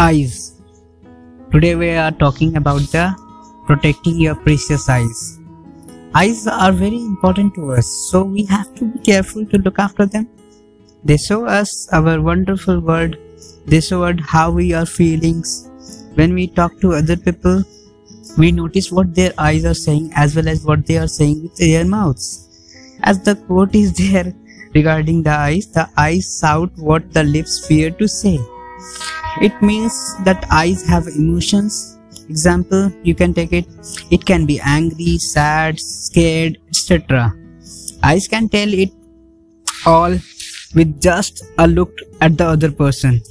Eyes. Today we are talking about the protecting your precious eyes. Eyes are very important to us, so we have to be careful to look after them. They show us our wonderful world. They show us how we are feelings. When we talk to other people, we notice what their eyes are saying as well as what they are saying with their mouths. As the quote is there regarding the eyes, the eyes shout what the lips fear to say. It means that eyes have emotions. Example, you can take it. It can be angry, sad, scared, etc. Eyes can tell it all with just a look at the other person.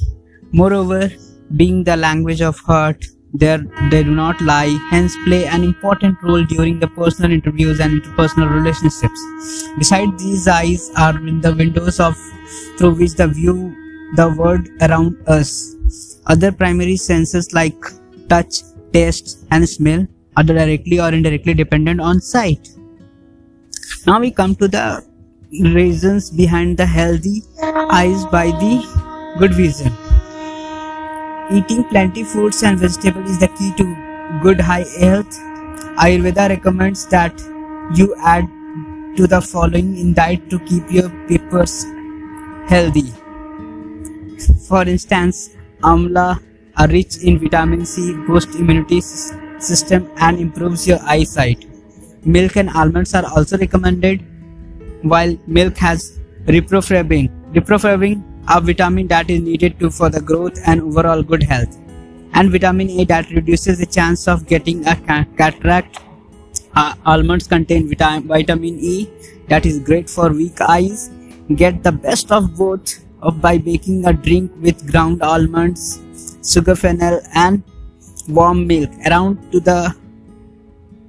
Moreover, being the language of heart, they they do not lie, hence play an important role during the personal interviews and interpersonal relationships. Besides, these eyes are the windows of through which the view the world around us. Other primary senses like touch, taste, and smell are directly or indirectly dependent on sight. Now we come to the reasons behind the healthy eyes by the good vision. Eating plenty fruits and vegetables is the key to good eye health. Ayurveda recommends that you add to the following in diet to keep your papers healthy. For instance, amla are rich in vitamin C, boosts immunity system and improves your eyesight. Milk and almonds are also recommended, while milk has riboflavin. Riboflavin, a vitamin that is needed to for the growth and overall good health, and vitamin A that reduces the chance of getting a cataract. Uh, almonds contain vitamin E that is great for weak eyes. Get the best of both by making a drink with ground almonds, sugar fennel and warm milk. Around to the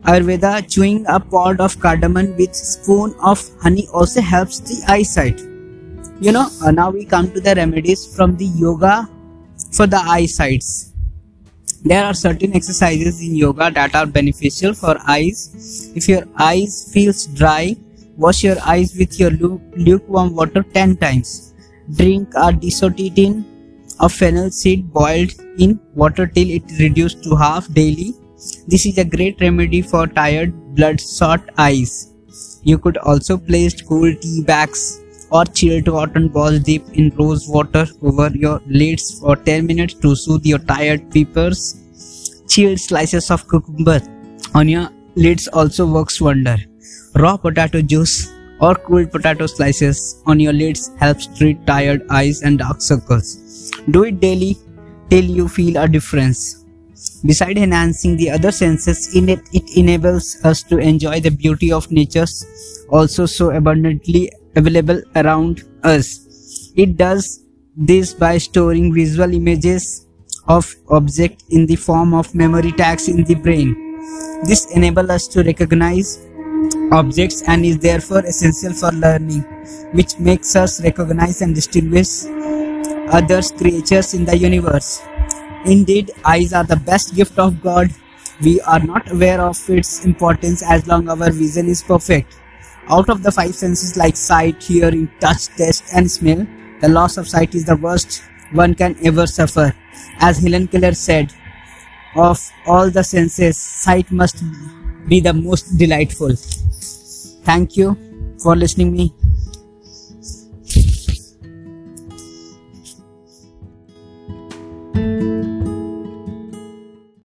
Ayurveda, chewing a pod of cardamom with spoon of honey also helps the eyesight. You know, uh, now we come to the remedies from the yoga for the eyesights. There are certain exercises in yoga that are beneficial for eyes. If your eyes feels dry, wash your eyes with your lukewarm water 10 times Drink a decoction of fennel seed boiled in water till it reduced to half daily. This is a great remedy for tired, bloodshot eyes. You could also place cool tea bags or chilled cotton balls deep in rose water over your lids for 10 minutes to soothe your tired peppers. Chilled slices of cucumber on your lids also works wonder. Raw potato juice or cooled potato slices on your lids helps treat tired eyes and dark circles. Do it daily till you feel a difference. Besides enhancing the other senses in it, it enables us to enjoy the beauty of nature also so abundantly available around us. It does this by storing visual images of objects in the form of memory tags in the brain. This enables us to recognize objects and is therefore essential for learning, which makes us recognize and distinguish other creatures in the universe. Indeed, eyes are the best gift of God. We are not aware of its importance as long our vision is perfect. Out of the five senses like sight, hearing, touch, taste, and smell, the loss of sight is the worst one can ever suffer. As Helen Keller said, of all the senses, sight must be the most delightful. Thank you for listening me.